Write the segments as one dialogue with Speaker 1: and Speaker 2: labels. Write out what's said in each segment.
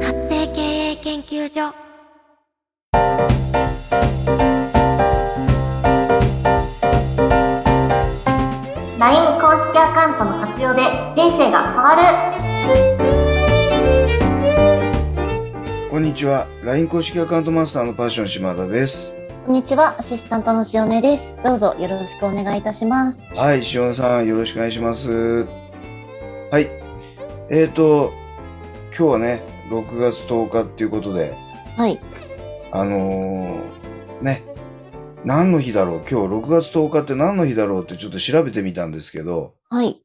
Speaker 1: 活性経営研究所
Speaker 2: ライン公式アカウントの活用で人生が変わる
Speaker 3: こんにちは。LINE 公式アカウントマスターのパッション島田です。
Speaker 4: こんにちは、アシスタントの塩根です。どうぞよろしくお願いいたします。
Speaker 3: はい、塩田さん、よろしくお願いします。はい。えーと、今日はね、6月10日っていうことで、
Speaker 4: はい。
Speaker 3: あのーね、何の日だろう？今日6月10日って何の日だろうってちょっと調べてみたんですけど、
Speaker 4: はい。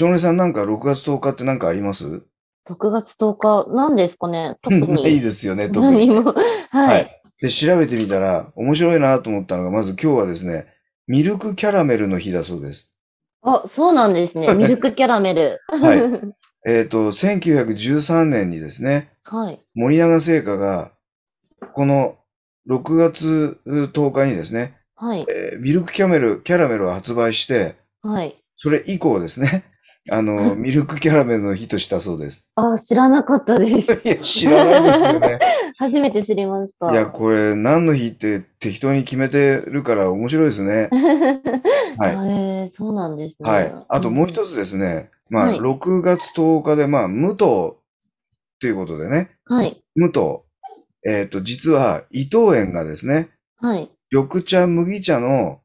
Speaker 3: 塩根さんなんか6月10日って何かあります
Speaker 4: ？6月10日、何ですかね？特に。
Speaker 3: ないですよね、特に。
Speaker 4: 何も。はい。
Speaker 3: で、調べてみたら、面白いなと思ったのが、まず今日はですね、ミルクキャラメルの日だそうです。
Speaker 4: あ、そうなんですね。ミルクキャラメル。
Speaker 3: はい えっ、と、1913年にですね、
Speaker 4: はい。
Speaker 3: 森永製菓が、この6月10日にですね、
Speaker 4: はい。
Speaker 3: えーミルクキャメル、キャラメルを発売して、
Speaker 4: はい。
Speaker 3: それ以降ですね、あの、ミルクキャラメルの日としたそうです。
Speaker 4: あ、知らなかったです。
Speaker 3: いや、知らないですよね。
Speaker 4: 初めて知りました。
Speaker 3: いや、これ何の日って適当に決めてるから面白いですね。はい
Speaker 4: あえーそうなんですね。
Speaker 3: はい。あともう一つですね、まあ、
Speaker 4: はい
Speaker 3: 6月10日で、まあ、無糖っていうことでね、
Speaker 4: はい。
Speaker 3: 無糖。えっ、と、実は伊藤園がですね、
Speaker 4: はい。
Speaker 3: 緑茶、麦茶の、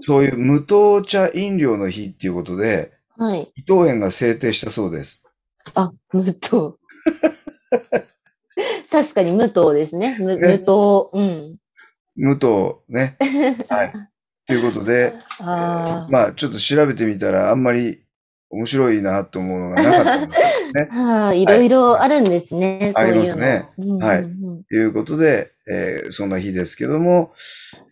Speaker 3: そういう無糖茶飲料の日っていうことで、
Speaker 4: はい。
Speaker 3: 伊藤園が制定したそうです。
Speaker 4: あ、無糖。確かに無糖ですね。無
Speaker 3: ね
Speaker 4: 無糖。うん。
Speaker 3: 無糖ね。はい。ということで、
Speaker 4: あ
Speaker 3: まあ、ちょっと調べてみたら、あんまり面白いなと思うのがなかったんですね。
Speaker 4: あ。はあ、いろいろあるんですね。
Speaker 3: ありますね。はいということで、えーそんな日ですけども、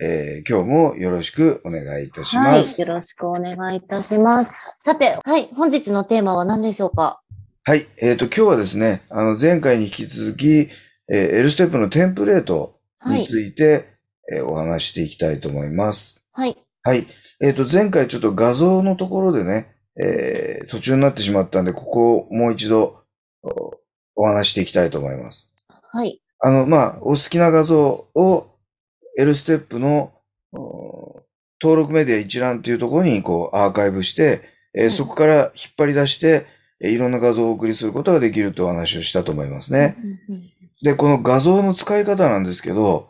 Speaker 3: えー今日もよろしくお願いいたし
Speaker 4: はい。
Speaker 3: ます。
Speaker 4: よろしくお願いいたします。さて、はい。本日のテーマは何でしょうか？
Speaker 3: はい。えっ、と、今日はですね、あの、前回に引き続き、えー L ステップのテンプレートに
Speaker 4: はい。
Speaker 3: ついて、えーお話していきたいと思います。
Speaker 4: はい。
Speaker 3: はい。えっ、と、前回ちょっと画像のところでね、えー途中になってしまったんで、ここをもう一度おお話していきたいと思います。
Speaker 4: はい。
Speaker 3: あの、まあ、お好きな画像を L ステップのお登録メディア一覧っていうところにこうアーカイブして、えー
Speaker 4: はい
Speaker 3: そこから引っ張り出して、えーいろんな画像をお送りすることができるというお話をしたと思いますね。で、この画像の使い方なんですけど、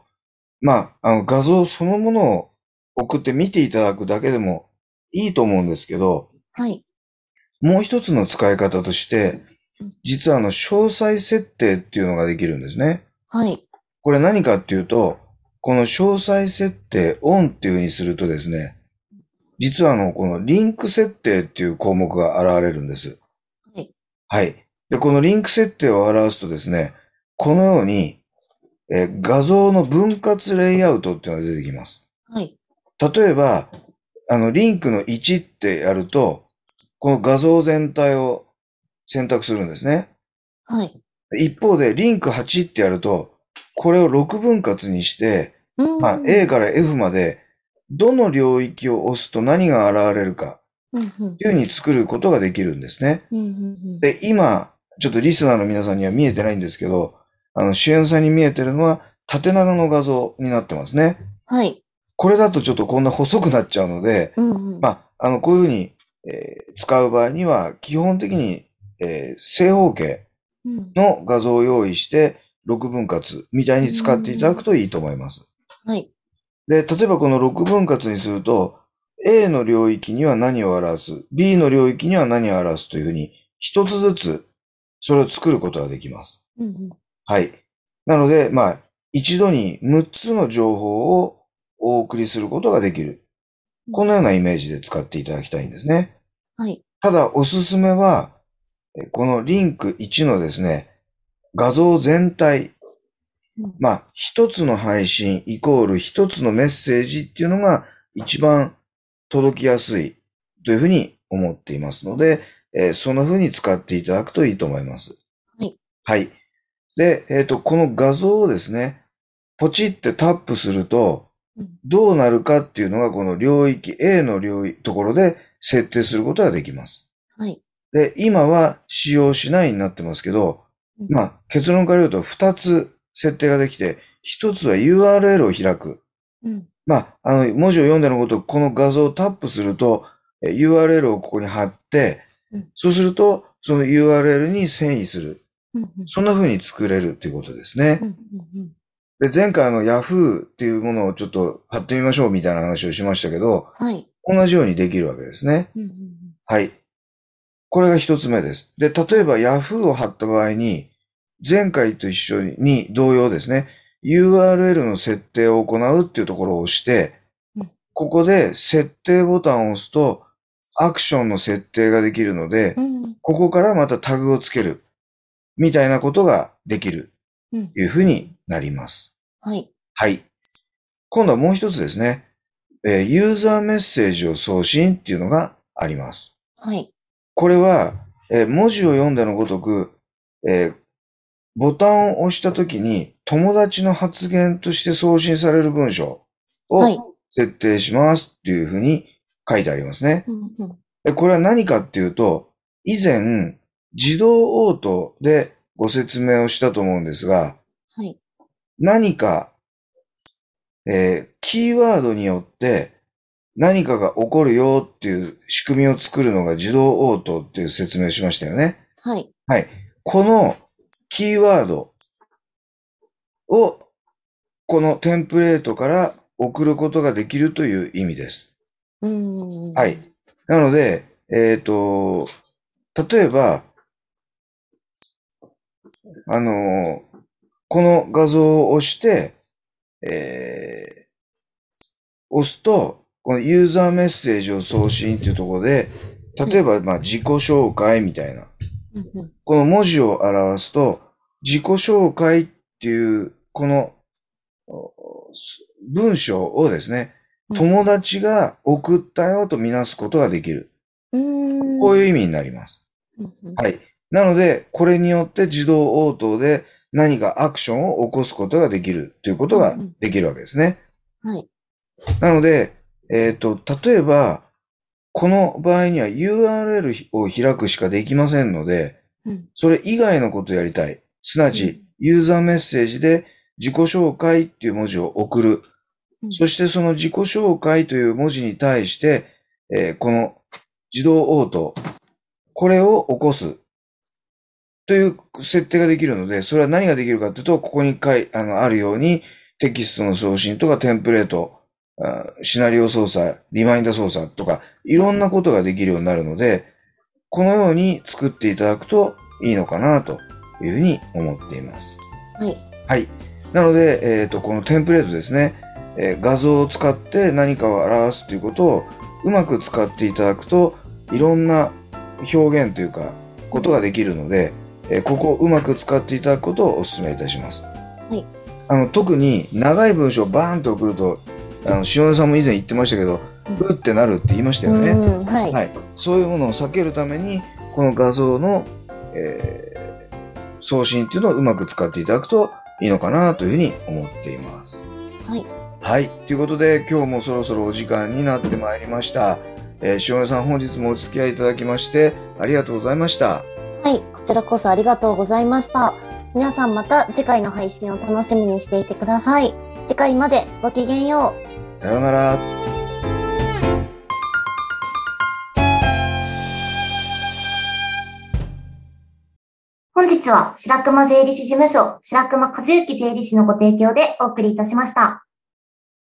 Speaker 3: まあ、あの画像そのものを送って見ていただくだけでもいいと思うんですけど、
Speaker 4: はい。
Speaker 3: もう一つの使い方として、実はあの詳細設定っていうのができるんですね。
Speaker 4: はい。
Speaker 3: これ何かっていうと、この詳細設定オンっていう風にするとですね、実はあの、このリンク設定っていう項目が現れるんです。
Speaker 4: はい。
Speaker 3: はい。で、このリンク設定を表すとですね、このように、えー画像の分割レイアウトっていうのが出てきます。
Speaker 4: はい。
Speaker 3: 例えば、あの、リンクの1ってやると、この画像全体を選択するんですね。
Speaker 4: はい。
Speaker 3: 一方で、リンク8ってやると、これを6分割にして、
Speaker 4: うん
Speaker 3: まあ、A から F まで、どの領域を押すと何が現れるか、というふうに作ることができるんですね。
Speaker 4: うんうんうん
Speaker 3: で、今、ちょっとリスナーの皆さんには見えてないんですけど、あの、主演さんに見えてるのは、縦長の画像になってますね。
Speaker 4: はい。
Speaker 3: これだとちょっとこんな細くなっちゃうので、
Speaker 4: うんうん
Speaker 3: まあ、あの、こういうふうに、えー使う場合には、基本的に、えー正方形
Speaker 4: うん
Speaker 3: の画像を用意して、6分割みたいに使っていただくといいと思います。
Speaker 4: はい。
Speaker 3: で、例えばこの6分割にすると、A の領域には何を表す、B の領域には何を表すというふうに、一つずつ、それを作ることができます。
Speaker 4: うんうん
Speaker 3: はい。なので、まあ、一度に6つの情報をお送りすることができる。このようなイメージで使っていただきたいんですね。
Speaker 4: はい。
Speaker 3: ただ、おすすめは、えこのリンク1のですね、画像全体、
Speaker 4: うん
Speaker 3: まあ、一つの配信イコール一つのメッセージっていうのが一番届きやすいというふうに思っていますので、えーそのふうに使っていただくといいと思います。
Speaker 4: はい。
Speaker 3: はい。で、えっ、と、この画像をですね、ポチってタップすると
Speaker 4: うん、
Speaker 3: どうなるかっていうのがこの領域、A の領域、ところで設定することができます。
Speaker 4: はい。
Speaker 3: で、今は使用しないになってますけど、
Speaker 4: うん
Speaker 3: まあ、結論から言うと2つ設定ができて、1つは URL を開く。
Speaker 4: うん。
Speaker 3: まあ、あの、文字を読んでのこと、この画像をタップすると、え URL をここに貼って
Speaker 4: うん、
Speaker 3: そうすると、その URL に遷移する。
Speaker 4: うん。うん。
Speaker 3: そんな風に作れるということですね
Speaker 4: う。ん。うん。
Speaker 3: で、前回あの Yahoo っていうものをちょっと貼ってみましょうみたいな話をしましたけど、
Speaker 4: はい。
Speaker 3: 同じようにできるわけですね。
Speaker 4: うん。うん。
Speaker 3: はい。これが一つ目です。で、例えば Yahoo を貼った場合に、前回と一緒に同様ですね、URL の設定を行うっていうところを押して
Speaker 4: うん、
Speaker 3: ここで設定ボタンを押すと、アクションの設定ができるので
Speaker 4: う、ん。
Speaker 3: ここからまたタグをつける、みたいなことができる
Speaker 4: うん。
Speaker 3: というふうになります。
Speaker 4: はい。
Speaker 3: はい。今度はもう一つですね。えーユーザーメッセージを送信っていうのがあります。
Speaker 4: はい。
Speaker 3: これは、えー文字を読んでのごとく、えーボタンを押したときに友達の発言として送信される文章
Speaker 4: はい
Speaker 3: を設定しますっていうふうに書いてありますね。でこれは何かっていうと、以前、自動応答でご説明をしたと思うんですが、
Speaker 4: はい。
Speaker 3: 何か、えーキーワードによって何かが起こるよっていう仕組みを作るのが自動応答っていう説明をしましたよね。
Speaker 4: はい。
Speaker 3: はい。このキーワードをこのテンプレートから送ることができるという意味です。
Speaker 4: うん。
Speaker 3: はい。なので、えっ、と、例えば、あのーこの画像を押して、えー押すと、このユーザーメッセージを送信っていうところで、例えば、まあ、自己紹介みたいな。この文字を表すと、自己紹介っていう、この文章をですね、友達が送ったよとみなすことができる。
Speaker 4: うん。
Speaker 3: こういう意味になります。はい。なので、これによって自動応答で何かアクションを起こすことができるということができるわけですね。
Speaker 4: はい。
Speaker 3: なので、えっ、と、例えば、この場合には URL を開くしかできませんので、
Speaker 4: うん。
Speaker 3: それ以外のことをやりたい。すなわち、ユーザーメッセージで自己紹介っていう文字を送る。
Speaker 4: うん
Speaker 3: そしてその自己紹介という文字に対して、えーこの自動応答、これを起こす。という設定ができるので、それは何ができるかというと、ここに書い、あの、あるように、テキストの送信とかテンプレート、あシナリオ操作、リマインダー操作とか、いろんなことができるようになるので、このように作っていただくといいのかなというふうに思っています。
Speaker 4: はい。
Speaker 3: はい。なので、えっ、と、このテンプレートですね、えー画像を使って何かを表すということをうまく使っていただくと、いろんな表現というか、ことができるので、えーここをうまく使っていただくことをお勧めいたします。
Speaker 4: い
Speaker 3: あの、特に長い文章をバーンと送ると、あの、塩根さんも以前言ってましたけど、うってなるって言いましたよね。
Speaker 4: うん。はい。
Speaker 3: はい、そういうものを避けるために、この画像の、えー送信っていうのをうまく使っていただくといいのかなというふうに思っています。
Speaker 4: はい。
Speaker 3: はい。ということで、今日もそろそろお時間になってまいりました。えー、塩根さん本日もお付き合いいただきまして、ありがとうございました。
Speaker 4: はい。こちらこそありがとうございました。皆さんまた次回の配信を楽しみにしていてください。次回までごきげんよう。
Speaker 3: さようなら。
Speaker 2: 本日は白熊税理士事務所白熊和幸税理士のご提供でお送りいたしました。